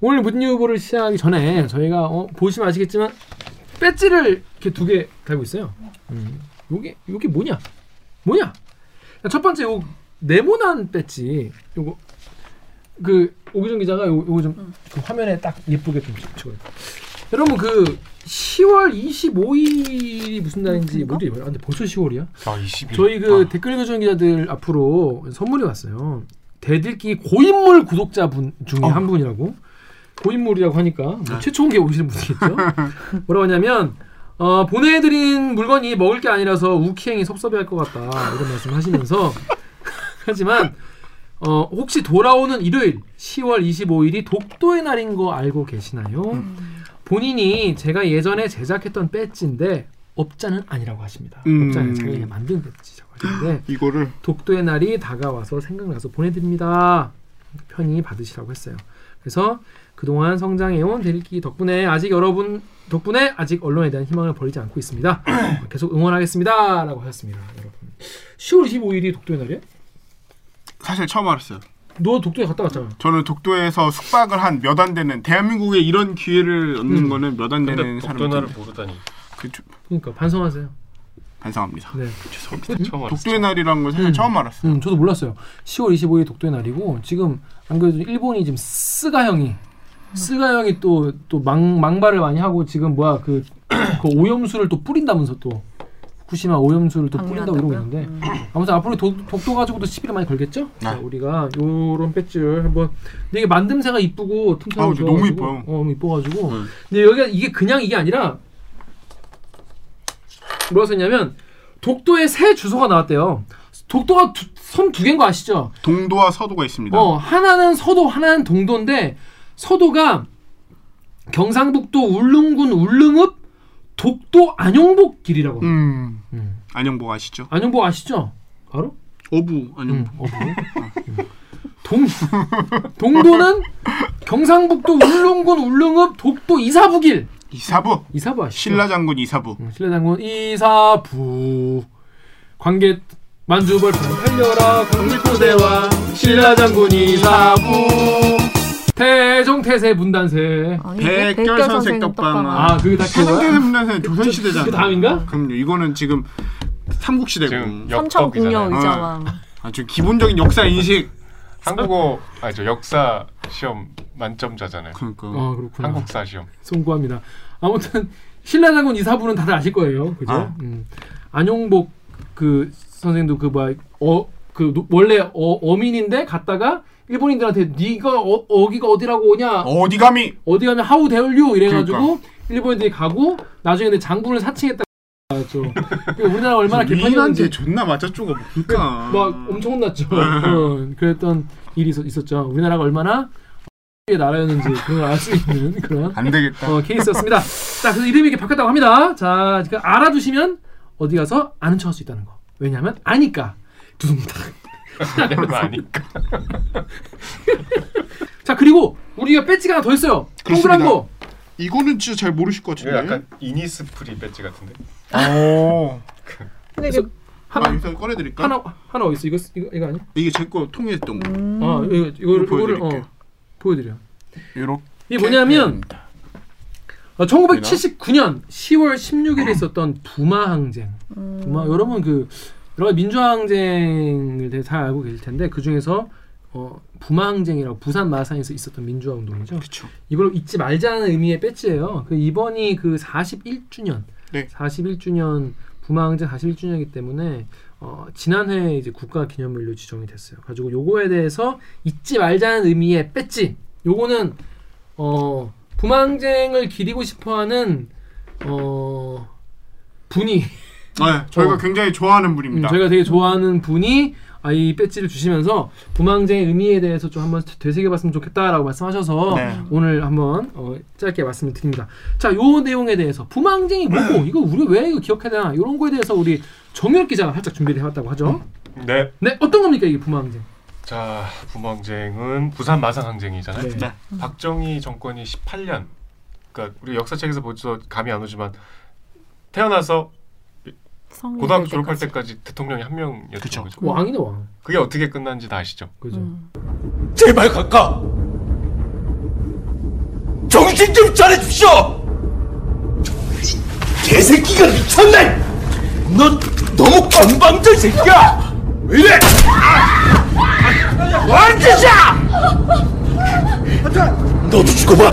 오늘 문유보를 시작하기 전에 저희가 어, 보시면 아시겠지만 배지를 이렇게 두 개 달고 있어요. 음, 요게 요게 뭐냐? 뭐냐? 첫 번째 요 네모난 배지 요거 그 오기정 기자가 요, 요거 좀그 화면에 딱 예쁘게 좀 찍어요. 여러분 그 10월 25일이 무슨 날인지 모르지. 아, 근데 벌써 10월이야? 아 20일. 저희 그 아, 댓글 읽어주는 기자들 앞으로 선물이 왔어요. 대들기 고인물 구독자분 중에 어. 한 분이라고 고인물이라고 하니까 뭐 최초 공개 오시는 분이겠죠. 뭐라고 하냐면 어, 보내드린 물건이 먹을 게 아니라서 우키행이 섭섭해할 것 같다 이런 말씀하시면서 하지만 어, 혹시 돌아오는 일요일 10월 25일이 독도의 날인 거 알고 계시나요? 본인이 제가 예전에 제작했던 배지인데 업자는 아니라고 하십니다. 음. 업자는 자기가 만든 배지라고 이거를 독도의 날이 다가와서 생각나서 보내드립니다. 편히 받으시라고 했어요. 그래서 그동안 성장해온 대리기 덕분에 아직 여러분 덕분에 아직 언론에 대한 희망을 버리지 않고 있습니다. 계속 응원하겠습니다라고 하셨습니다, 여러분. 10월 25일이 독도의 날이야? 사실 처음 알았어요. 너 독도에 갔다 왔잖아. 저는 독도에서 숙박을 한 몇 안 되는 대한민국에 이런 기회를 얻는 음. 거는 몇 안 되는 근데 사람이 독도나를 모르다니. 그, 저- 그러니까 반성하세요. 반성합니다. 네. 죄송합니다. 처음 알았어요. 독도의 날이라는 걸 사실 음. 처음 알았어요. 음, 저도 몰랐어요. 10월 25일 독도의 날이고 지금 안 그래도 일본이 지금 스가 형이 스가 형이 또 또 망발을 많이 하고 지금 뭐야 그, 그 오염수를 또 뿌린다면서 또 후쿠시마 오염수를 또 뿌린다고 이러고 있는데 음. 아무튼 앞으로 도, 독도 가지고도 시비를 많이 걸겠죠? 자, 네. 우리가 요런 배지를 한번 근데 이게 만듦새가 이쁘고 저 너무 이뻐요. 어, 너무 이뻐가지고 음. 근데 여기가 이게 그냥 이게 아니라 뭐라 썼냐면 독도에 새 주소가 나왔대요. 독도가 섬 두 개인 거 아시죠? 동도와 서도가 있습니다. 어 하나는 서도 하나는 동도인데 서도가 경상북도 울릉군 울릉읍 독도 안용복 길이라고. 음. 음. 안영복 아시죠? 안용복 아시죠? 알아? 어부 응, 안영복. 어부. 음. 동 동도는 경상북도 울릉군 울릉읍 독도 이사부길. 이사부 이사부 아시죠? 신라 장군 이사부. 응, 신라 장군 이사부 관계 만주벌 달려라 광길포대와 신라 장군 이사부 태종 태세 문단세 아니, 백결선생 떡방아. 아 그게 다 태종대 그거야? 문단은 조선 시대잖아. 그 다음인가? 그럼요. 이거는 지금 삼국 시대고. 지금 삼천궁녀 역덕이잖아요. 의자왕. 아주 기본적인 역사 인식. 한국어 아저 역사 시험 만점자잖아요. 그러니까. 아 그렇구나 한국사 시험. 송구합니다 아무튼 신라 장군 이사부는 다들 아실 거예요 그죠? 아. 음. 안용복 그 선생도 그 뭐야 어그 원래 어, 어민인데 갔다가 일본인들한테 네가 어, 어기가 어디라고 오냐 어디 감히 어디 가면 하우 대얼류 이래가지고 그러니까. 일본인들이 가고 나중에 장군을 사칭했다. 죠 우리나라 얼마나 개판이었는지 존나 맞아줘가 뭡니까? 막 엄청 혼났죠. 어, 그랬던 일이 있었, 있었죠. 우리나라가 얼마나 의 나라였는지 그걸 알 수 있는 그런 안 되겠다. 어, 케이스였습니다. 자, 그래서 이름이 이렇게 바뀌었다고 합니다. 자, 그 알아두시면 어디 가서 아는 척할 수 있다는 거. 왜냐하면 아니까. 두둥탁. 아니까. 자, 그리고 우리가 배지가 하나 더 있어요. 동그란. 거. 이거는 진짜 잘 모르실 것 같은데. 약간 이니스프리 배지 같은데. 오. 근데 이게 아, 하나 여기서 꺼내드릴까? 하나 하나 어디 있어? 이거 이거 이거 아니야? 이게 제 거 통일했던 거. 음. 아, 이거 이거 이거를 보여드릴게요. 어 보여드려. 이렇게. 이게 뭐냐면 어, 1979년 10월 16일에 있었던 부마 항쟁. 음. 부마 여러분 그 여러 민주화 항쟁을 되게 잘 알고 계실 텐데 그 중에서 어, 부마 항쟁이라고 부산 마산에서 있었던 민주화 운동이죠. 그렇죠. 이걸 잊지 말자는 의미의 배지예요. 그 이번이 그 41주년, 네. 41주년 부마항쟁 41주년이기 때문에 어, 지난해 이제 국가 기념일로 지정이 됐어요. 가지고 요거에 대해서 잊지 말자는 의미의 배지. 요거는 어, 부마항쟁을 기리고 싶어하는 어, 분이 네, 저희가 어. 굉장히 좋아하는 음, 분입니다. 저희가 되게 좋아하는 분이 아, 이 배지를 주시면서 부마항쟁의 의미에 대해서 좀 한번 되새겨봤으면 좋겠다라고 말씀하셔서 네. 오늘 한번 어, 짧게 말씀을 드립니다. 자, 요 내용에 대해서 부마항쟁이 뭐고 이거 우리 왜 이거 기억해야 되나 이런 거에 대해서 우리 정열 기자가 살짝 준비를 해왔다고 하죠. 네. 네, 어떤 겁니까 이게 부마항쟁? 자 부망쟁은 부산 마산항쟁이잖아요. 네. 네. 박정희 정권이 18년. 그러니까 우리 역사책에서 보죠 감이 안 오지만 태어나서 고등학교 될 졸업할 때까지. 때까지 대통령이 한 명이었던 그쵸. 거죠. 왕이네 왕. 그게 어떻게 끝난지 다 아시죠? 그죠. 음. 제발 갈까? 정신 좀 차려주십시오! 개새끼가 미쳤나? 넌 너무 건방져, 이 새끼야! 왜 이래? 뭔 짓이야! 너도 죽어봐!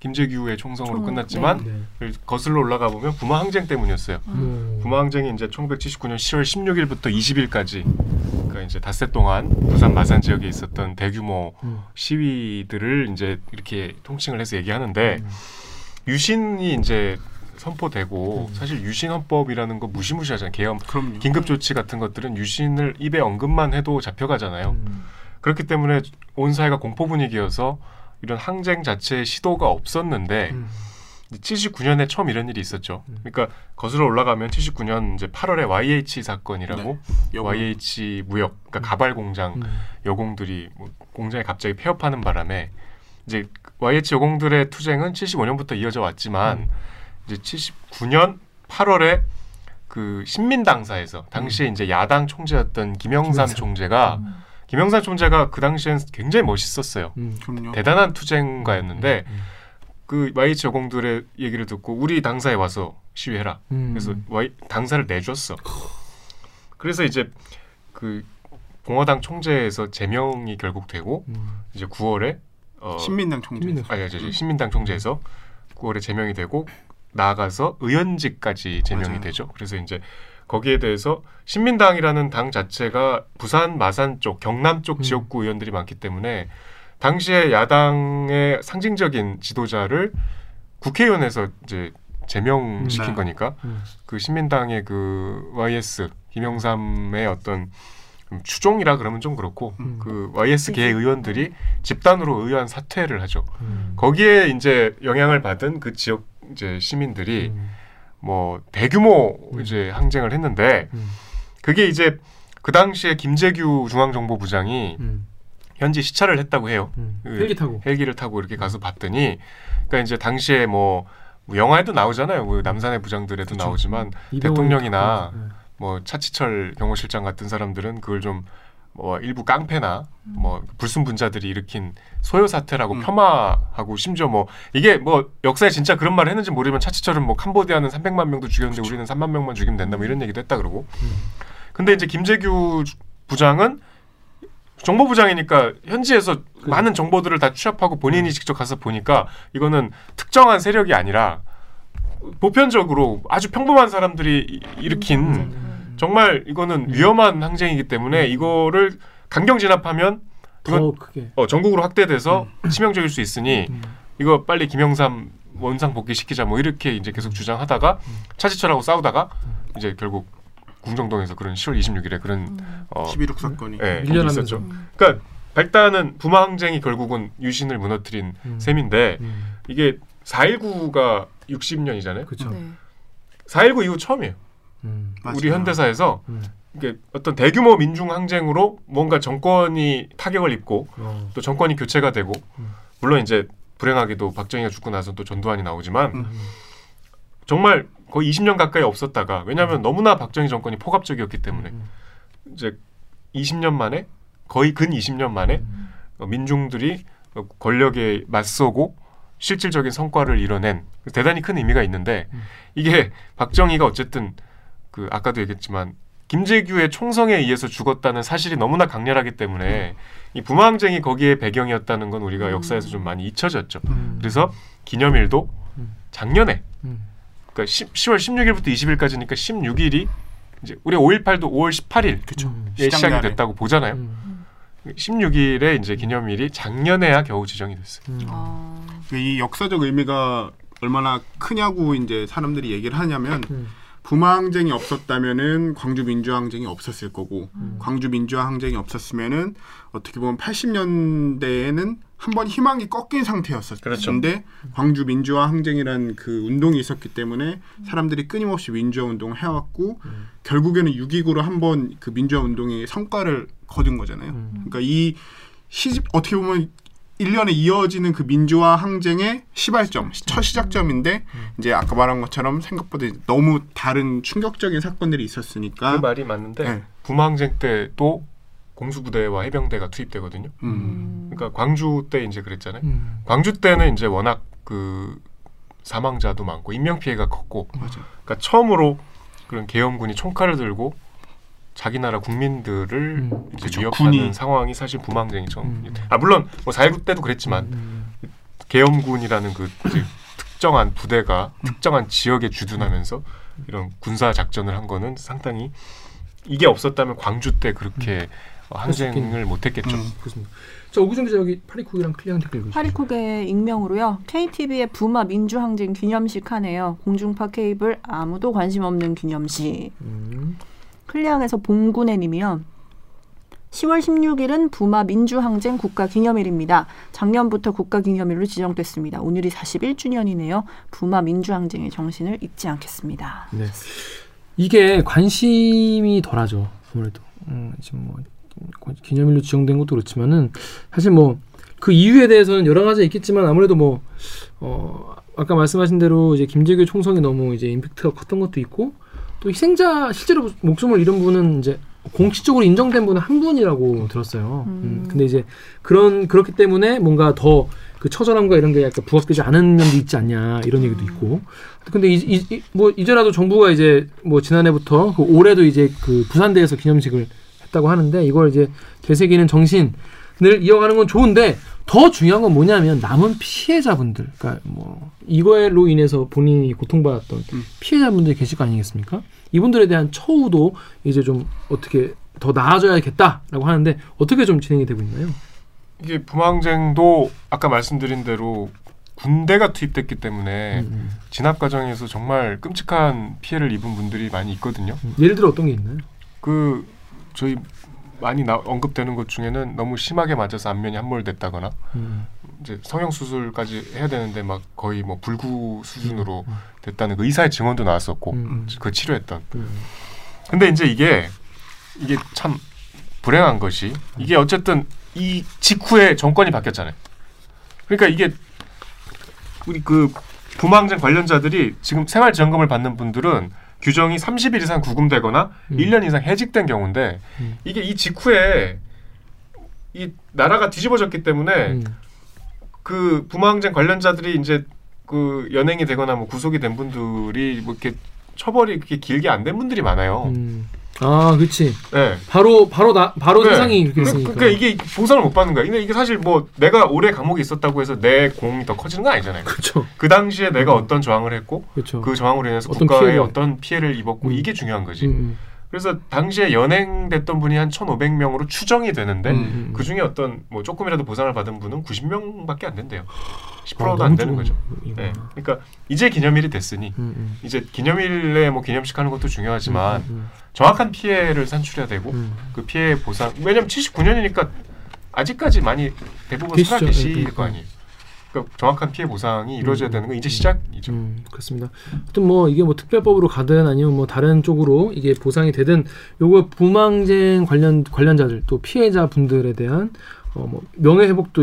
김재규의 총성으로 총, 끝났지만 네. 그 거슬러 올라가 보면 부마 항쟁 때문이었어요. 음. 부마 항쟁이 이제 1979년 10월 16일부터 20일까지 그러니까 이제 닷새 동안 부산 마산 지역에 있었던 대규모 음. 시위들을 이제 이렇게 통칭을 해서 얘기하는데 음. 유신이 이제 선포되고 음. 사실 유신 헌법이라는 거 무시무시하잖아요. 계엄. 긴급 조치 같은 것들은 유신을 입에 언급만 해도 잡혀가잖아요. 음. 그렇기 때문에 온 사회가 공포 분위기여서 이런 항쟁 자체의 시도가 없었는데 음. 79년에 처음 이런 일이 있었죠. 음. 그러니까 거슬러 올라가면 79년 이제 8월에 YH 사건이라고 여보. YH 무역, 그러니까 음. 가발 공장 음. 여공들이 뭐 공장이 갑자기 폐업하는 바람에 이제 YH 여공들의 투쟁은 75년부터 이어져 왔지만 음. 이제 79년 8월에 그 신민당사에서 당시에 이제 야당 총재였던 김영삼 김영삼. 총재가 김영삼 총재가 그 당시엔 굉장히 멋있었어요. 음. 대단한 투쟁가였는데 음. 그 YH 여공들의 얘기를 듣고 우리 당사에 와서 시위해라. 음. 그래서 Y, 당사를 내줬어. 그래서 이제 그 공화당 총재에서 제명이 결국 되고 음. 이제 9월에 어, 신민당 총재. 아니 아니 신민당 총재에서 9월에 제명이 되고 나아가서 의원직까지 제명이. 되죠. 그래서 이제 거기에 대해서 신민당이라는 당 자체가 부산 마산 쪽 경남 쪽 음. 지역구 의원들이 많기 때문에 당시에 야당의 상징적인 지도자를 국회의원에서 이제 제명시킨 음, 네. 거니까 음. 그 신민당의 그 YS 김영삼의 어떤 음, 추종이라 그러면 좀 그렇고 음. 그 YS 계 의원들이 집단으로 의원 사퇴를 하죠. 음. 거기에 이제 영향을 받은 그 지역 이제 시민들이 음. 뭐 대규모 음. 이제 항쟁을 했는데 음. 그게 이제 그 당시에 김재규 중앙정보부장이 음. 현지 시찰을 했다고 해요. 음. 그 헬기 타고. 헬기를 타고 이렇게 가서 봤더니 그러니까 이제 당시에 뭐, 뭐 영화에도 나오잖아요. 그 남산의 부장들에도 그쵸. 나오지만 대통령이나. 네. 뭐 차치철 경호실장 같은 사람들은 그걸 좀 뭐 일부 깡패나 뭐 불순분자들이 일으킨 소요 사태라고 음. 폄하하고 심지어 뭐 이게 뭐 역사에 진짜 그런 말을 했는지 모르지만 차치철은 뭐 캄보디아는 300만 명도 죽였는데 우리는 3만 명만 죽이면 된다 뭐 이런 얘기도 했다 그러고 음. 근데 이제 김재규 부장은 정보부장이니까 현지에서 그래. 많은 정보들을 다 취합하고 본인이 음. 직접 가서 보니까 이거는 특정한 세력이 아니라 보편적으로 아주 평범한 사람들이 이- 일으킨 음. 정말 이거는 음. 위험한 항쟁이기 때문에 음. 이거를 강경 진압하면 이건 더 크게. 어, 전국으로 확대돼서 치명적일 수 있으니 음. 이거 빨리 김영삼 원상 복귀시키자 뭐 이렇게 이제 계속 주장하다가 음. 차지철하고 싸우다가 이제 결국 궁정동에서 그런 10월 26일에 그런 어, 11억 사건이. 예. 있었죠. 그러니까 발단은 부마 항쟁이 결국은 유신을 무너뜨린 음. 셈인데 음. 이게 4.19가 60년이잖아요. 그렇죠. 네. 4.19 이후 처음이에요. 음. 우리 현대사에서 음. 이게 어떤 대규모 민중 항쟁으로 뭔가 정권이 타격을 입고 어. 또 정권이 교체가 되고 음. 물론 이제 불행하게도 박정희가 죽고 나서 또 전두환이 나오지만 음. 정말 거의 20년 가까이 없었다가 왜냐하면 너무나 박정희 정권이 포갑적이었기 때문에 음. 이제 20년 만에 거의 근 20년 만에 음. 어, 민중들이 어, 권력에 맞서고 실질적인 성과를 이뤄낸 대단히 큰 의미가 있는데 음. 이게 박정희가 어쨌든 그 아까도 얘기했지만 김재규의 총성에 의해서 죽었다는 사실이 너무나 강렬하기 때문에 이 부마항쟁이 거기에 배경이었다는 건 우리가 음. 역사에서 좀 많이 잊혀졌죠. 음. 그래서 기념일도 음. 작년에 음. 그러니까 10, 10월 16일부터 20일까지니까 16일이 이제 우리 5.18도 5월 18일에 그쵸. 음. 시작이. 됐다고 보잖아요. 음. 16일에 이제 기념일이 작년에야 겨우 지정이 됐어요. 음. 아. 이 역사적 의미가 얼마나 크냐고 이제 사람들이 얘기를 하냐면 음. 부마항쟁이 없었다면은 광주 민주항쟁이 없었을 거고 음. 광주 민주항쟁이 없었으면은 어떻게 보면 80년대에는 한 번 희망이 꺾인 상태였었죠. 그렇죠. 근데 광주 민주화 항쟁이란 그 운동이 있었기 때문에 사람들이 끊임없이 민주화 운동을 해왔고 음. 결국에는 6.29로 한 번 그 민주화 운동의 성과를 거둔 거잖아요. 음. 그러니까 이 시집 어떻게 보면 1년에 이어지는 그 민주화 항쟁의 시발점, 첫 시작점인데 이제 아까 말한 것처럼 생각보다 너무 다른 충격적인 사건들이 있었으니까 그 말이 맞는데 네. 부마 항쟁 때도 공수부대와 해병대가 투입되거든요. 음. 그러니까 광주 때 이제 그랬잖아요. 음. 광주 때는 이제 워낙 그 사망자도 많고 인명 피해가 컸고 맞아. 그러니까 처음으로 그런 계엄군이 총칼을 들고 자기 나라 국민들을 음. 이제 그쵸, 위협하는 군이. 상황이 사실 부망쟁이죠. 음. 아 물론 뭐 4.19 때도 그랬지만 음. 계엄군이라는 그 특정한 부대가 특정한 지역에 주둔하면서 이런 군사 작전을 한 거는 상당히 이게 없었다면 광주 때 그렇게 어, 항쟁을 못했겠죠. 음. 그렇습니다. 자 오구정 기자 여기 파리쿡이랑 클리앙 댓글 읽으시죠. 파리콕의 익명으로요. KTV의 부마 민주항쟁 기념식 하네요. 공중파 케이블 아무도 관심 없는 기념식. 음. 클리앙에서 봉군애님이요. 10월 16일은 부마 민주항쟁 국가기념일입니다. 작년부터 국가기념일로 지정됐습니다. 오늘이 41주년이네요. 부마 민주항쟁의 정신을 잊지 않겠습니다. 네. 이게 관심이 덜하죠. 아무래도 음, 지금 뭐 기념일로 지정된 것도 그렇지만은 사실 뭐 그 이유에 대해서는 여러 가지 있겠지만 아무래도 뭐 어, 아까 말씀하신 대로 이제 김재규 총성이 너무 이제 임팩트가 컸던 것도 있고 또 희생자 실제로 목숨을 잃은 분은 이제 공식적으로 인정된 분은 한 분이라고 들었어요. 음. 음. 근데 이제 그런 그렇기 때문에 뭔가 더 그 처절함과 이런 게 약간 부합되지 않은 면도 있지 않냐 이런 얘기도 있고. 근데 이, 이, 이- 뭐 이제라도 정부가 이제 뭐 지난해부터 그 올해도 이제 그 부산대에서 기념식을 했다고 하는데 이걸 이제 되새기는 정신 을 이어가는 건 좋은데 더 중요한 건 뭐냐면 남은 피해자분들, 그러니까 뭐 이거로 인해서 본인이 고통받았던 음. 피해자분들이 계실 거 아니겠습니까? 이분들에 대한 처우도 이제 좀 어떻게 더 나아져야겠다라고 하는데 어떻게 좀 진행이 되고 있나요? 이게 부망쟁도 아까 말씀드린 대로 군대가 투입됐기 때문에 음, 진압 과정에서 정말 끔찍한 피해를 입은 분들이 많이 있거든요. 음. 예를 들어 어떤 게 있나요? 그 저희 많이 나, 언급되는 것 중에는 너무 심하게 맞아서 안면이 함몰됐다거나 음, 이제 성형 수술까지 해야 되는데 막 거의 뭐 불구 수준으로 음. 됐다는 그 의사의 증언도 나왔었고 음. 그 치료했던. 음. 근데 이제 이게 이게 참 불행한 것이 이게 어쨌든 이 직후에 정권이 바뀌었잖아요. 그러니까 이게 우리 그 부망쟁 관련자들이 지금 생활지원금을 받는 분들은 규정이 30일 이상 구금되거나 음. 1년 이상 해직된 경우인데 음. 이게 이 직후에 이 나라가 뒤집어졌기 때문에 음. 그 부망쟁 관련자들이 이제 그 연행이 되거나 뭐 구속이 된 분들이 뭐 이렇게 처벌이 그렇게 길게 안 된 분들이 많아요. 음. 아, 그렇지. 네. 바로 바로 나 바로 네. 세상이 그렇게 그- 됐으니까. 그러니까 이게 보상을 못 받는 거야. 근데 이게 사실 뭐 내가 오래 감옥에 있었다고 해서 내 공이 더 커지는 건 아니잖아요. 그렇죠. 그 당시에 내가 어떤 저항을 했고 그렇죠. 그 저항으로 인해서 어떤 국가에 피해를- 어떤 피해를 입었고 음. 이게 중요한 거지. 음, 음. 그래서 당시에 연행됐던 분이 한 1,500명으로 추정이 되는데 음. 음. 그 중에 어떤 뭐 조금이라도 보상을 받은 분은 90명밖에 안 된대요. 10%도 어, 안 되는 거죠. 네. 그러니까 이제 기념일이 됐으니 음, 음. 이제 기념일에 뭐 기념식 하는 것도 중요하지만 음, 정확한 피해를 산출해야 되고 음. 그 피해 보상 왜냐면 79년이니까 아직까지 많이 대부분. 살아 계실 네, 거 아니에요. 그러니까 정확한 피해 보상이 이루어져야 음. 되는 건 이제 시작이죠. 음, 그렇습니다. 하여튼 뭐 이게 뭐 특별법으로 가든 아니면 뭐 다른 쪽으로 이게 보상이 되든 요거 부망쟁 관련 관련자들 또 피해자 분들에 대한 어 뭐 명예 회복도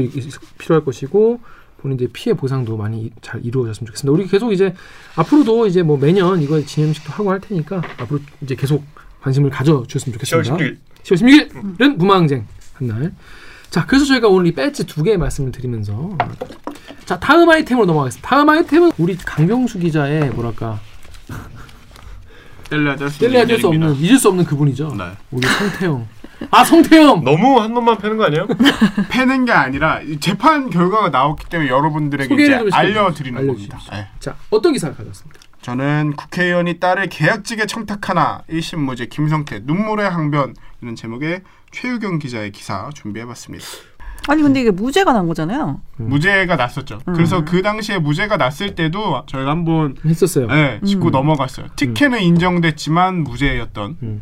필요할 것이고 본인들의 피해 보상도 많이 이- 잘 이루어졌으면 좋겠습니다. 우리 계속 이제 앞으로도 이제 뭐 매년 이거 진행식도 하고 할 테니까 앞으로 이제 계속 관심을 가져 주셨으면 10월 좋겠습니다. 16일 10월 16일은 부망쟁 한 날. 자, 그래서 저희가 오늘 이 배지 두 개 말씀을 드리면서 자 다음 아이템으로 넘어가겠습니다. 다음 아이템은 우리 강병수 기자의 뭐랄까 뗄래야 수 뗄래야 뗄 수. 없는 잊을 수 없는 그분이죠. 네. 우리 성태영. 아 성태영. 너무 한 놈만 패는 거 아니에요? 패는 게 아니라 이 재판 결과가 나왔기 때문에 여러분들에게 소개를 이제 좀. 알려드리는 알려주십시오. 겁니다. 네. 자 어떤 기사를 가져왔습니까? 저는 국회의원이 딸을 계약직에 청탁하나 1심 무죄 김성태 눈물의 항변 이런 제목의 최유경 기자의 기사 준비해봤습니다. 아니 근데 이게 무죄가 난 거잖아요. 음. 무죄가 났었죠. 음. 그래서 그 당시에 무죄가 났을 때도 저희가 한번 했었어요. 네, 짚고 음. 넘어갔어요. 특혜는 인정됐지만 무죄였던.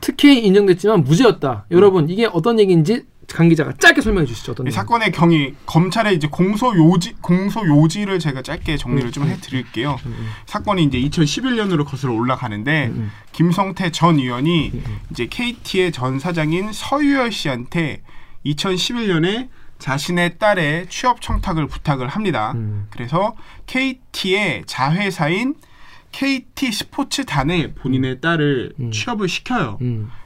특혜 인정됐지만 무죄였다. 여러분 이게 어떤 얘기인지 강 기자가 짧게 설명해 주시죠. 어떤? 사건의 경위 검찰의 이제 공소 요지 공소 요지를 제가 짧게 정리를 좀 해드릴게요. 음, 사건이 이제 2011년으로 거슬러 올라가는데 음, 김성태 전 의원이 음, 음. 이제 KT의 전 사장인 서유열 씨한테 2011년에 자신의 딸의 취업 청탁을 부탁을 합니다. 음. 그래서 KT의 자회사인 KT 스포츠단에 본인의 딸을 음. 취업을 시켜요.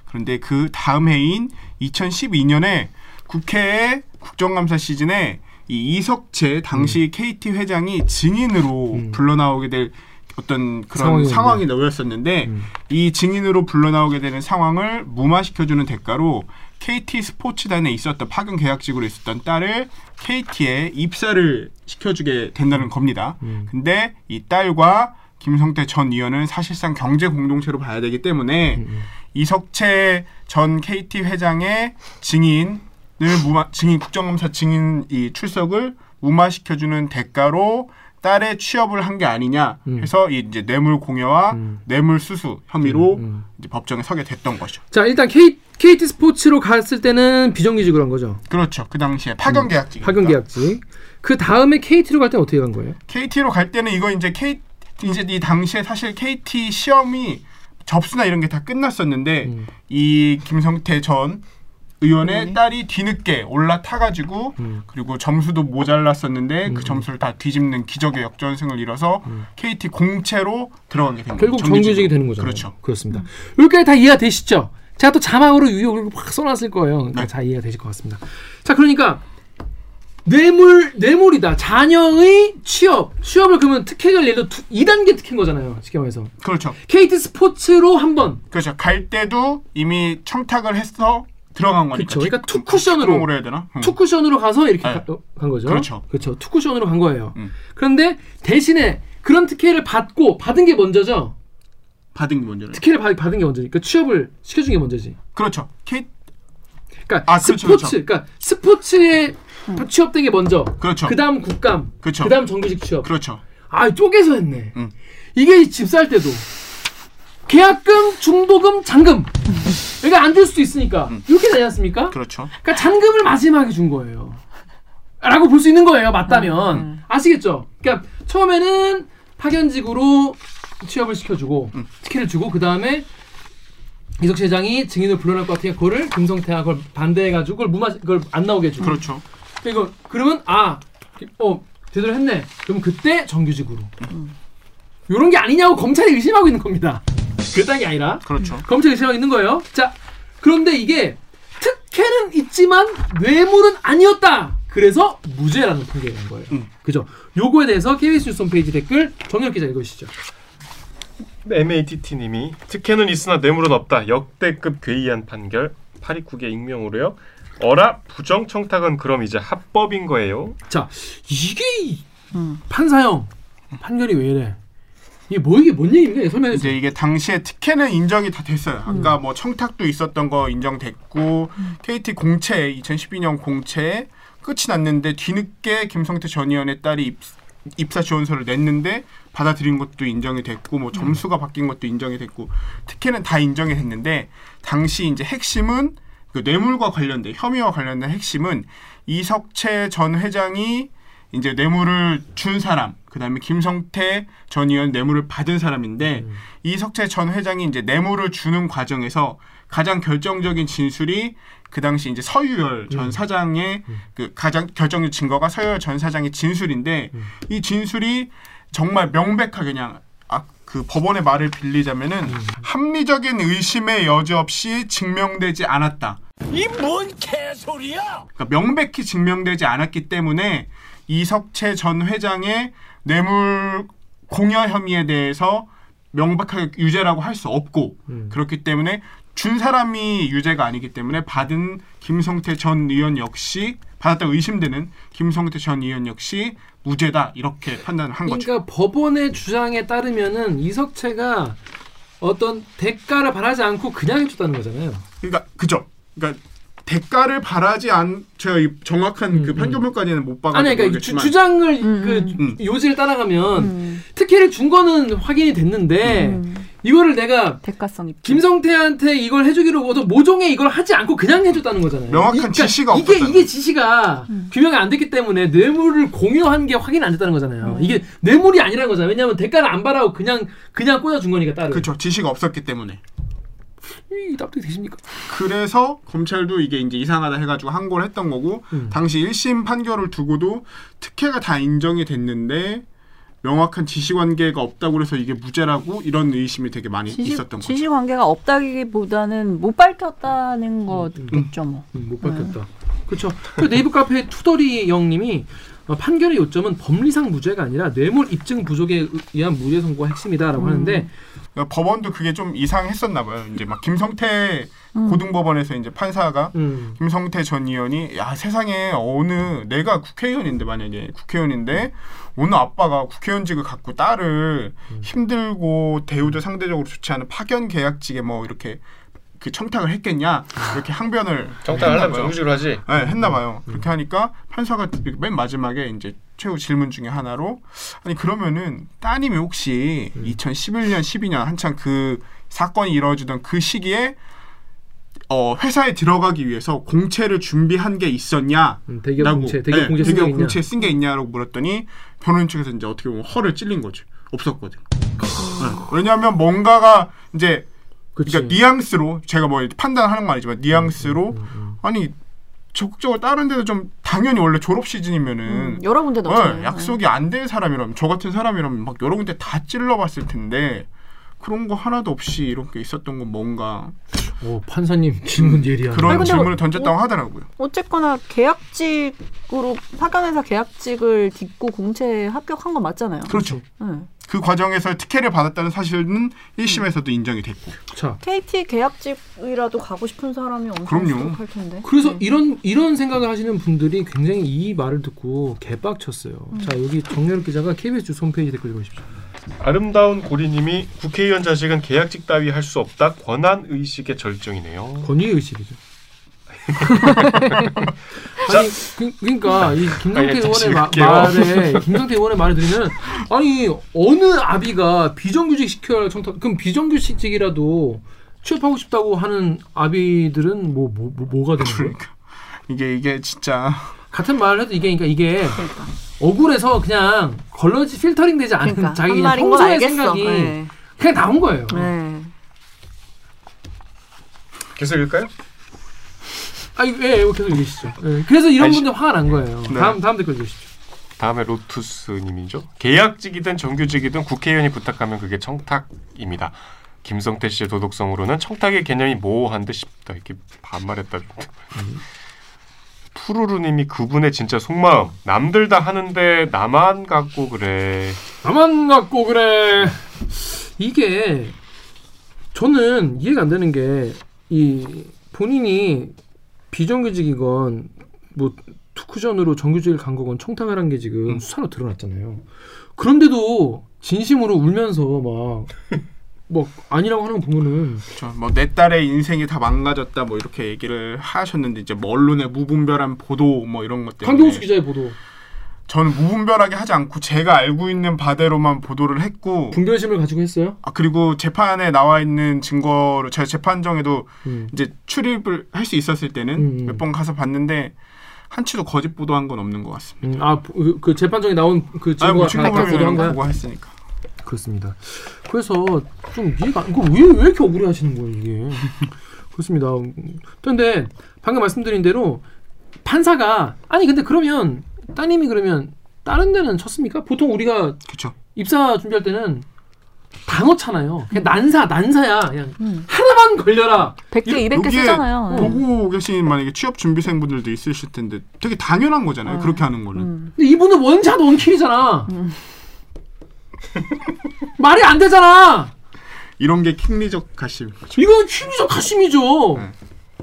음. 그런데 그 다음 해인 2012년에 국회의 국정감사 시즌에 이 이석채 당시 KT 회장이 증인으로 음. 불러나오게 될 어떤 그런. 상황이 놓였었는데 음. 이 증인으로 불러나오게 되는 상황을 무마시켜주는 대가로 KT 스포츠단에 있었던 파견 계약직으로 있었던 딸을 KT에 입사를 시켜주게 된다는 겁니다. 음. 근데 이 딸과 김성태 전 의원은 사실상 경제 공동체로 봐야 되기 때문에 음. 이석채 전 KT 회장의 증인을 무마 증인 국정감사 증인 이 출석을 무마시켜주는 대가로 딸의 취업을 한 게 아니냐 음. 해서 이 이제 뇌물 공여와 음. 뇌물 수수 혐의로 음, 음. 이제 법정에 서게 됐던 거죠. 자 일단 K, KT 스포츠로 갔을 때는 비정규직으로 한 거죠. 그렇죠. 그 당시에 파견 계약직. 음. 파견 계약직. 그 다음에 KT로 갈 때는 어떻게 간 거예요? KT로 갈 때는 이거 이제 K 이제 이 당시에 사실 KT 시험이 접수나 이런 게 다 끝났었는데 음. 이 김성태 전 의원의 의원이? 딸이 뒤늦게 올라타가지고 음. 그리고 점수도 모자랐었는데 음. 그 점수를 다 뒤집는 기적의 역전승을 이뤄서 음. KT 공채로 들어가게 된 거예요. 결국 정규직이 되는 거잖아요. 그렇죠. 그렇습니다. 여기까지 다 이해가 되시죠? 제가 또 자막으로 요약을 확 써놨을 거예요. 그러니까 네. 잘 이해가 되실 것 같습니다. 자, 그러니까 뇌물 뇌물이다. 자녀의 취업, 취업을 그러면 특혜를 들어 2단계 특혜인 거잖아요. 쉽게 말해서 그렇죠. KT 스포츠로 한 번. 그렇죠. 갈 때도 이미 청탁을 해서 들어간 거니까. 그렇죠. 그러니까 뒷- two 쿠션으로. 해야 되나? 응. two 쿠션으로 가서 이렇게 네. 가, 어, 간 거죠. 그렇죠. 그렇죠. two 쿠션으로 간 거예요. 음. 그런데 대신에 그런 특혜를 받고 받은 게 먼저죠. 받은 게 먼저는. 특혜를 받, 받은 게 먼저니까 취업을 시켜준 게 먼저지. 그렇죠. K 그러니까 아, 그렇죠, 스포츠, 그렇죠. 그러니까 스포츠 에 취업된 게 먼저. 그렇죠. 그다음 국감. 그렇죠. 그다음 정규직 취업. 그렇죠. 아 쪼개서 했네. 음. 이게 집 살 때도 계약금, 중도금, 잔금. 그러니까 안 줄 수도 있으니까 이렇게 되지 않습니까? 그렇죠. 그러니까 잔금을 마지막에 준 거예요. 라고 볼 수 있는 거예요. 맞다면 음. 아시겠죠? 그러니까 처음에는 파견직으로 취업을 시켜주고 음. 특혜를 주고 그 다음에 이석시 회장이 증인을 불러낼 것 같으니까 그거를 금성태가 그걸 반대해가지고 그걸 무마 그걸 안 나오게 해주고 그렇죠. 그리고 그러면 아 어 제대로 했네. 그럼 그때 정규직으로 이런 게 아니냐고 검찰이 의심하고 있는 겁니다. 그딴 게 아니라 그렇죠. 검찰이 의심하고 있는 거예요. 자 그런데 이게 특혜는 있지만 뇌물은 아니었다. 그래서 무죄라는 판결이 난 거예요. 음. 그죠? 요거에 대해서 KBS 뉴스 홈페이지 댓글 정혁 기자 읽으시죠. MATT님이 특혜는 있으나 뇌물은 없다. 역대급 괴이한 판결. 829개 익명으로요. 어라 부정 청탁은 그럼 이제 합법인 거예요. 자 이게 이 음. 판사형 판결이 왜 이래? 이게 뭐 이게 뭔 얘기입니까? 설명해 주세요. 이제 이게 당시에 특혜는 인정이 다 됐어요. 아까 뭐 청탁도 있었던 거 인정됐고 KT 공채 2012년 공채 끝이 났는데 뒤늦게 김성태 전 의원의 딸이 입, 입사 지원서를 냈는데 받아들인 것도 인정이 됐고 뭐 점수가 바뀐 것도 인정이 됐고 특혜는 다 인정이 됐는데 당시 이제 핵심은 그 뇌물과 관련된 혐의와 관련된 핵심은 이석채 전 회장이 이제 뇌물을 준 사람, 그 다음에 김성태 전 의원 뇌물을 받은 사람인데 이석채 전 회장이 이제 뇌물을 주는 과정에서 가장 결정적인 진술이 그 당시 이제 서유열 전 사장의 그 가장 결정적 증거가 서유열 전 사장의 진술인데 이 진술이 정말 명백하게 그냥 아, 그 법원의 말을 빌리자면은 합리적인 의심의 여지 없이 증명되지 않았다. 이 뭔 개소리야! 그러니까 명백히 증명되지 않았기 때문에 이석채 전 회장의 뇌물 공여 혐의에 대해서 명백하게 유죄라고 할 수 없고 음. 그렇기 때문에 준 사람이 유죄가 아니기 때문에 받은 김성태 전 의원 역시 받았다고 의심되는 김성태 전 의원 역시 무죄다 이렇게 판단을 한 거죠. 그러니까 법원의 주장에 따르면은 이석채가 어떤 대가를 바라지 않고 그냥 해줬다는 거잖아요. 그러니까 그죠. 그러니까 대가를 바라지 않 제가 이 정확한 음, 그 음. 판결문까지는 못 봐가지고 아니 그러니까 주, 모르겠지만 주 장을 음, 그 음. 요지를 따라가면 음. 특혜를 준 거는 확인이 됐는데 음. 이거를 내가 대가성. 김성태한테 이걸 해주기로 어떤 모종의 이걸 하지 않고 그냥 해줬다는 거잖아요. 명확한 이- 지시가 이게 없었다는 이게 지시가 음. 규명이 안 됐기 때문에 뇌물을 공유한 게 확인 안 됐다는 거잖아요. 음. 이게 뇌물이 아니라는 거잖아요. 왜냐하면 대가를 안 바라고 그냥 그냥 꽂아준 거니까 딸을. 그렇죠. 지시가 없었기 때문에. 이 납득이 되십니까? 그래서 검찰도 이게 이제 이상하다 해가지고 항고를 했던 거고 음. 당시 1심 판결을 두고도 특혜가 다 인정이 됐는데 명확한 지시 관계가 없다고 그래서 이게 무죄라고 이런 의심이 되게 많이 지시, 있었던 거죠. 지시 관계가 없다기보다는 못 밝혔다는 거겠죠 뭐. 음, 못 밝혔다. 그렇죠. 그 네이버 카페 투더리 영님이 어, 판결의 요점은 법리상 무죄가 아니라 뇌물 입증 부족에 의- 의한 무죄 선고가 핵심이다라고 음. 하는데 그러니까 법원도 그게 좀 이상했었나 봐요. 이제 막 김성태 음. 고등법원에서 이제 판사가 음, 김성태 전 의원이 야 세상에 어느 내가 국회의원인데 만약에 국회의원인데 어느 아빠가 국회의원직을 갖고 딸을 힘들고 대우도 상대적으로 좋지 않은 파견 계약직에 뭐 이렇게 그 청탁을 했겠냐 이렇게 항변을 봐요. 정규직으로 하지. 네, 했나 봐요. 그렇게 하니까 판사가 맨 마지막에 이제 최후 질문 중에 하나로 아니 그러면은 따님이 혹시 2011년 12년 한창 그 사건이 이루어지던 그 시기에 어 회사에 들어가기 위해서 공채를 준비한 게 있었냐? 음, 대기업 라고, 공채, 대기업 네, 공채 쓴게 있냐? 공채 쓴 게 있냐라고 물었더니 변호인 측에서 이제 어떻게 보면 허를 찔린 거죠. 없었거든. 네. 왜냐하면 뭔가가 이제 그치. 그러니까 뉘앙스로 제가 뭐 판단하는 건 아니지만 뉘앙스로 음, 아니 적극적으로 다른 데도 좀 당연히 원래 졸업 시즌이면은 음, 여러 군데 어, 넣었잖아요. 약속이 안 된 사람이라면 저 같은 사람이라면 막 여러 군데 다 찔러봤을 텐데 그런 거 하나도 없이 이런 게 있었던 건 뭔가 오, 판사님 질문 예리한. 그런 질문을 뭐- 던졌다고 하더라고요. 어쨌거나 계약직으로 파견회사 계약직을 딛고 공채에 합격한 건 맞잖아요. 그렇죠. 네. 그 과정에서 특혜를 받았다는 사실은 1심에서도 인정이 됐고. 자, KT 계약직이라도 가고 싶은 사람이 엄청 그럼요. 수록할 텐데. 그래서 네. 이런 이런 생각을 하시는 분들이 굉장히 이 말을 듣고 개빡쳤어요. 자, 여기 정렬 기자가 KBS 주소 홈페이지 댓글 읽어 주십시오. 아름다운 고리님이 국회의원 자식은 계약직 따위 할 수 없다. 권한 의식의 절정이네요. 권위 의식이죠. 아니 그, 그러니까 이 김성태 아니, 의원의 마. 말에 김성태 의원의 말을 들으면 아니 어느 아비가 비정규직 시켜야 할 청탁 그럼 비정규직이라도 취업하고 싶다고 하는 아비들은 뭐뭐 뭐, 가 되는 거예요? 그러니까 이게 이게 진짜 같은 말을 해도 이게 그러니까 이게 그러니까. 억울해서 그냥 걸러지 필터링 되지 않은 그러니까 자기 한 그냥 평소의. 생각이 네. 그냥 나온 거예요. 네. 계속 읽을까요? 아, 예, 예, 계속 읽으시죠. 예, 그래서 이런 분들 화가 난 거예요. 네. 다음 다음 댓글 읽으시죠. 다음에 로투스님이죠. 계약직이든 정규직이든 국회의원이 부탁하면 그게 청탁입니다. 김성태 씨의 도덕성으로는 청탁의 개념이 모호한 듯 싶다. 이렇게 반말했다. 푸르르님이 그분의 진짜 속마음 남들 다 하는데 나만 갖고 그래. 나만 갖고 그래. 이게 저는 이해가 안 되는 게 이 본인이 비정규직이건 뭐 투쿠전으로 정규직을 간 거건 청탁을 한 게 지금 음. 수사로 드러났잖아요. 그런데도 진심으로 울면서 막 뭐 아니라고 하는 거 보면은 뭐내 딸의 인생이 다 망가졌다 뭐 이렇게 얘기를 하셨는데 이제 뭐 언론의 무분별한 보도 뭐 이런 것 때문에 강경수 기자의 보도 저는 무분별하게 하지 않고 제가 알고 있는 바대로만 보도를 했고 분별심을 가지고 했어요. 아 그리고 재판에 나와 있는 증거로 제가 재판정에도 음. 이제 출입을 할 수 있었을 때는 음, 음. 몇번 가서 봤는데 한치도 거짓 보도한 건 없는 것 같습니다. 음, 아, 그, 그 재판정에 나온 그뭐 증거가 다, 다 보도한 거야. 보고 했으니까. 그렇습니다. 그래서 좀 이해가 안- 이거 왜, 왜 이렇게 억울해 하시는 거예요, 이게. 그렇습니다. 그런데 방금 말씀드린 대로 판사가 아니 근데 그러면 따님이 그러면 다른 데는 쳤습니까? 보통 우리가 그렇죠. 입사 준비할 때는 다 넣잖아요. 그냥 난사, 난사야. 그냥 음. 하나만 걸려라. 100개, 이- 200개 여기에 쓰잖아요. 네. 보고 계신 만약에 취업 준비생분들도 있으실 텐데 되게 당연한 거잖아요. 네. 그렇게 하는 거는. 음. 근데 이분은 원샷 원킬이잖아. 음. 말이 안 되잖아. 이런 게 킹리적 가심. 이건 취미적 가심이죠. 네.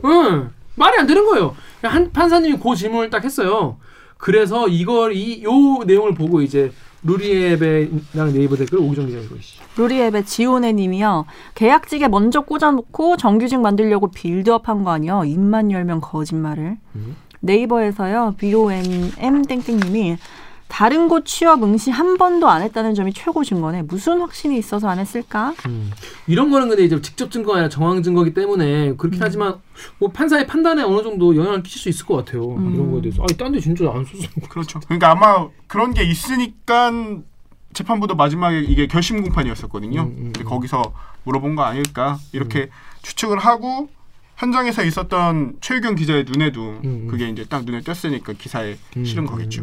응. 말이 안 되는 거예요. 한 판사님이 그 질문을 딱 했어요. 그래서 이걸 이 요 내용을 보고 이제 루리앱이랑 네이버 댓글 오기정 기자 읽으시죠. 루리앱의 지온의 님이요. 계약직에 먼저 꽂아놓고 정규직 만들려고 빌드업한 거 아니요. 입만 열면 거짓말을. 음. 네이버에서요. BOM 땡땡님이 다른 곳 취업 응시 한 번도 안 했다는 점이 최고 증거네. 무슨 확신이 있어서 안 했을까? 음. 이런 거는 근데 이제 직접 증거가 아니라 정황 증거기 때문에 음. 그렇긴 하지만 뭐 판사의 판단에 어느 정도 영향을 끼칠 수 있을 것 같아요. 음. 이런 거에 대해서. 아니 딴 데 진짜 안 썼어. 그렇죠. 그러니까 아마 그런 게 있으니까 재판부도 마지막에 이게 결심 공판이었었거든요. 음, 음, 근데 음. 거기서 물어본 거 아닐까 이렇게 추측을 하고 현장에서 있었던 최유경 기자의 눈에도 음, 음. 그게 이제 딱 눈에 띄었으니까 기사에 실은 거겠죠.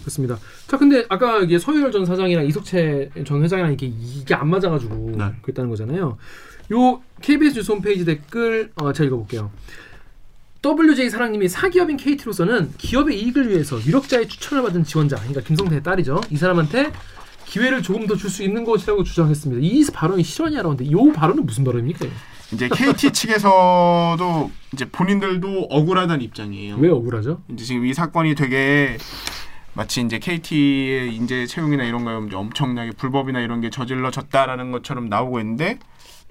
그렇습니다. 자, 근데 아까 이게 서유열 전 사장이랑 이석채 전 회장이랑 이게 이게 안 맞아가지고 네. 그랬다는 거잖아요. 요 KBS 뉴스 홈페이지 댓글 어, 제가 읽어볼게요. WJ 사랑님이 사기업인 KT로서는 기업의 이익을 위해서 유력자의 추천을 받은 지원자, 그러니까 김성태의 딸이죠. 이 사람한테 기회를 조금 더 줄 수 있는 것이라고 주장했습니다. 이 발언이 실언이라고 하는데 이 발언은 무슨 발언입니까? 이제 KT 측에서도 이제 본인들도 억울하다는 입장이에요. 왜 억울하죠? 이제 지금 이 사건이 되게 마치 이제 KT의 인재 채용이나 이런 거에 엄청나게 불법이나 이런 게 저질러졌다라는 것처럼 나오고 있는데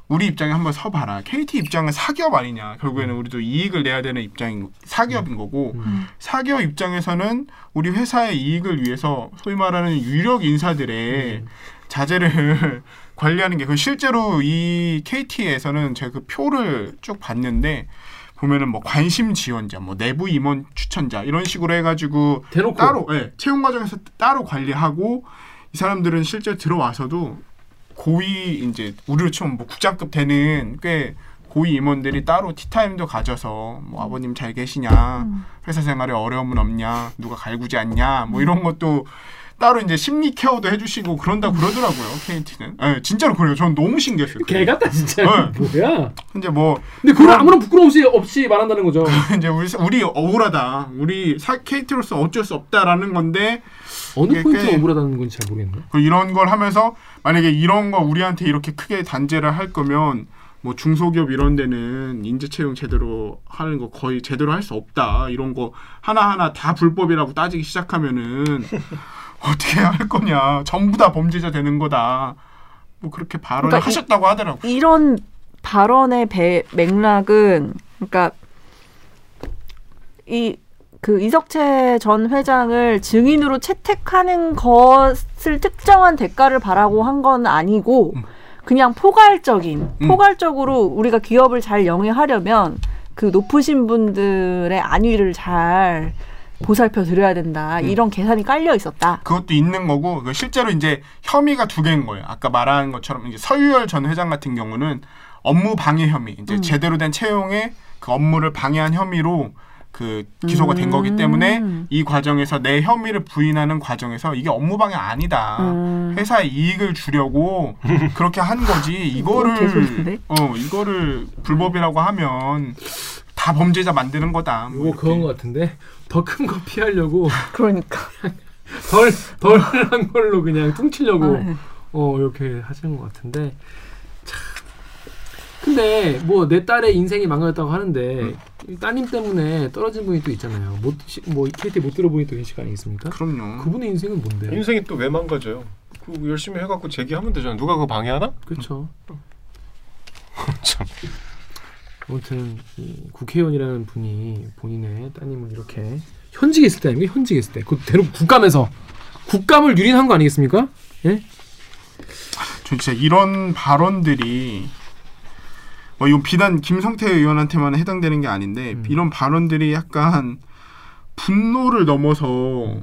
우리 입장에 한번 서봐라. KT 입장은 사기업 아니냐. 결국에는 우리도 이익을 내야 되는 입장인 사기업인 거고 사기업 입장에서는 우리 회사의 이익을 위해서 소위 말하는 유력 인사들의 자제를 관리하는 게 그 실제로 이 KT에서는 제가 그 표를 쭉 봤는데 보면은 뭐 관심 지원자, 뭐 내부 임원 추천자 이런 식으로 해가지고 대놓고. 따로 예, 채용 과정에서 따로 관리하고 이 사람들은 실제 들어와서도 고위 이제 우리로 치면 뭐 국장급 되는 꽤 고위 임원들이 따로 티타임도 가져서 뭐 아버님 잘 계시냐 회사 생활에 어려움은 없냐 누가 갈구지 않냐 뭐 이런 것도 따로 이제 심리 케어도 해주시고 그런다 그러더라고요 KT는 예, 진짜로 그래요 저는 너무 신기했어요 개 같다 진짜. 네. 뭐야? 이제 뭐 근데 그걸 아무런 부끄러움 없이, 없이 말한다는 거죠. 이제 우리 우리 억울하다 우리 사, KT로서 어쩔 수 없다라는 건데 어느 꽤- 억울하다는 건지 잘 모르겠네. 그 이런 걸 하면서 만약에 이런 거 우리한테 이렇게 크게 단죄를 할 거면 뭐 중소기업 이런 데는 인재 채용 제대로 하는 거 거의 제대로 할 수 없다 이런 거 하나 하나 다 불법이라고 따지기 시작하면은 어떻게 할 거냐. 전부 다 범죄자 되는 거다. 뭐 그렇게 발언을 그러니까 이- 하셨다고 하더라고 이런 발언의 배, 맥락은 그러니까 이 그 이석채 전 회장을 증인으로 채택하는 것을 특정한 대가를 바라고 한 건 아니고 그냥 포괄적인 음. 포괄적으로 우리가 기업을 잘 영위하려면 그 높으신 분들의 안위를 잘 보살펴 드려야 된다 이런 계산이 깔려 있었다. 그것도 있는 거고 그 실제로 이제 혐의가 두 개인 거예요. 아까 말한 것처럼 이제 서유열 전 회장 같은 경우는 업무 방해 혐의, 이제 음. 제대로 된 채용에 그 업무를 방해한 혐의로 그 기소가 된 거기 때문에 음. 이 과정에서 내 혐의를 부인하는 과정에서 이게 업무 방해 아니다. 음. 회사에 이익을 주려고 그렇게 한 거지. 이거를? 어 이거를 불법이라고 하면 다 범죄자 만드는 거다. 뭐 이거. 그건 것 같은데 더 큰 거 피하려고 그러니까. 덜 덜한 걸로 그냥 퉁치려고 아, 네. 어 이렇게 하시는 것 같은데 참. 근데 뭐 내 딸의 인생이 망가졌다고 하는데 이 따님 때문에 떨어진 분이 또 있잖아요. 못 뭐 KT 못 들어보니 또 계시가 아니겠습니까? 그럼요. 그분의 인생은 뭔데? 인생이 또 왜 망가져요? 그 열심히 해갖고 제기하면 되잖아. 누가 그거 방해하나? 그렇죠. 참. 아무튼 이 국회의원이라는 분이 본인의 따님을 이렇게 현직에 있을 때 아닙니까? 현직에 있을 때. 그 대놓고 국감에서 국감을 유린한 거 아니겠습니까? 예? 저 진짜 이런 발언들이 뭐 이건 비단 김성태 의원한테만 해당되는 게 아닌데 음. 이런 발언들이 약간 분노를 넘어서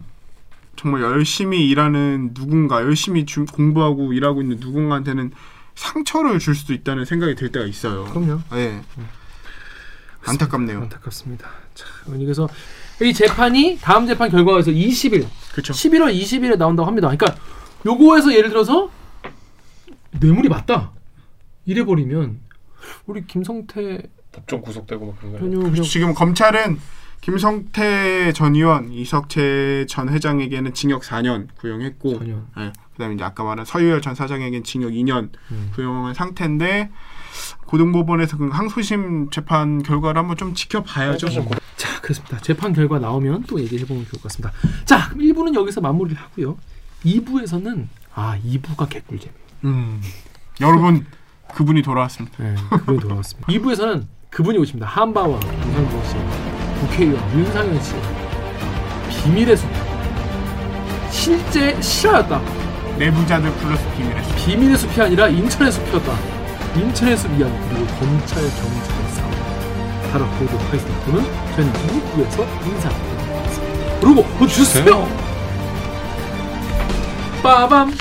정말 열심히 일하는 누군가 열심히 주- 공부하고 일하고 있는 누군가한테는 상처를 줄 수도 있다는 생각이 들 때가 있어요. 그럼요. 예. 안타깝네요. 안타깝습니다. 자, 그래서 이 재판이 다음 재판 결과에서 20일, 그렇죠. 11월 20일에 나온다고 합니다. 그러니까 요거에서 예를 들어서 뇌물이 맞다. 이래 버리면 우리 김성태 법정 구속되고 막 그런 거. 전혀 그냥 지금 검찰은 김성태 전 의원, 이석채 전 회장에게는 징역 4년 구형했고 전혀 예. 그다음에 이제 아까 말한 서유열 전 사장에겐 징역 2년 음. 구형한 상태인데 고등법원에서 그 항소심 재판 결과를 한번 좀 지켜봐야죠. 고- 자, 그렇습니다. 재판 결과 나오면 또 얘기해 보면 좋을 것 같습니다. 자, 그럼 1부는 여기서 마무리를 하고요. 2부에서는 아, 2부가 개꿀잼. 음. 여러분 그분이 돌아왔습니다. 네, 그분이 돌아왔습니다. 2부에서는 그분이 오십니다. 한바와 윤상정 씨, 국회의원 윤상현 씨, 비밀의 숲. 실제 실화였다. 내부자들 플러스 비밀의 수. 비밀의 숲이 아니라 인천의 숲이었다. 인천의 숲 이야기 그리고 검찰 경찰의 싸움 다뤄보도록 하겠습니다. 그러면 저희는 2부에서 인사드리겠습니다. 그리고 어, 주세요. 빠밤.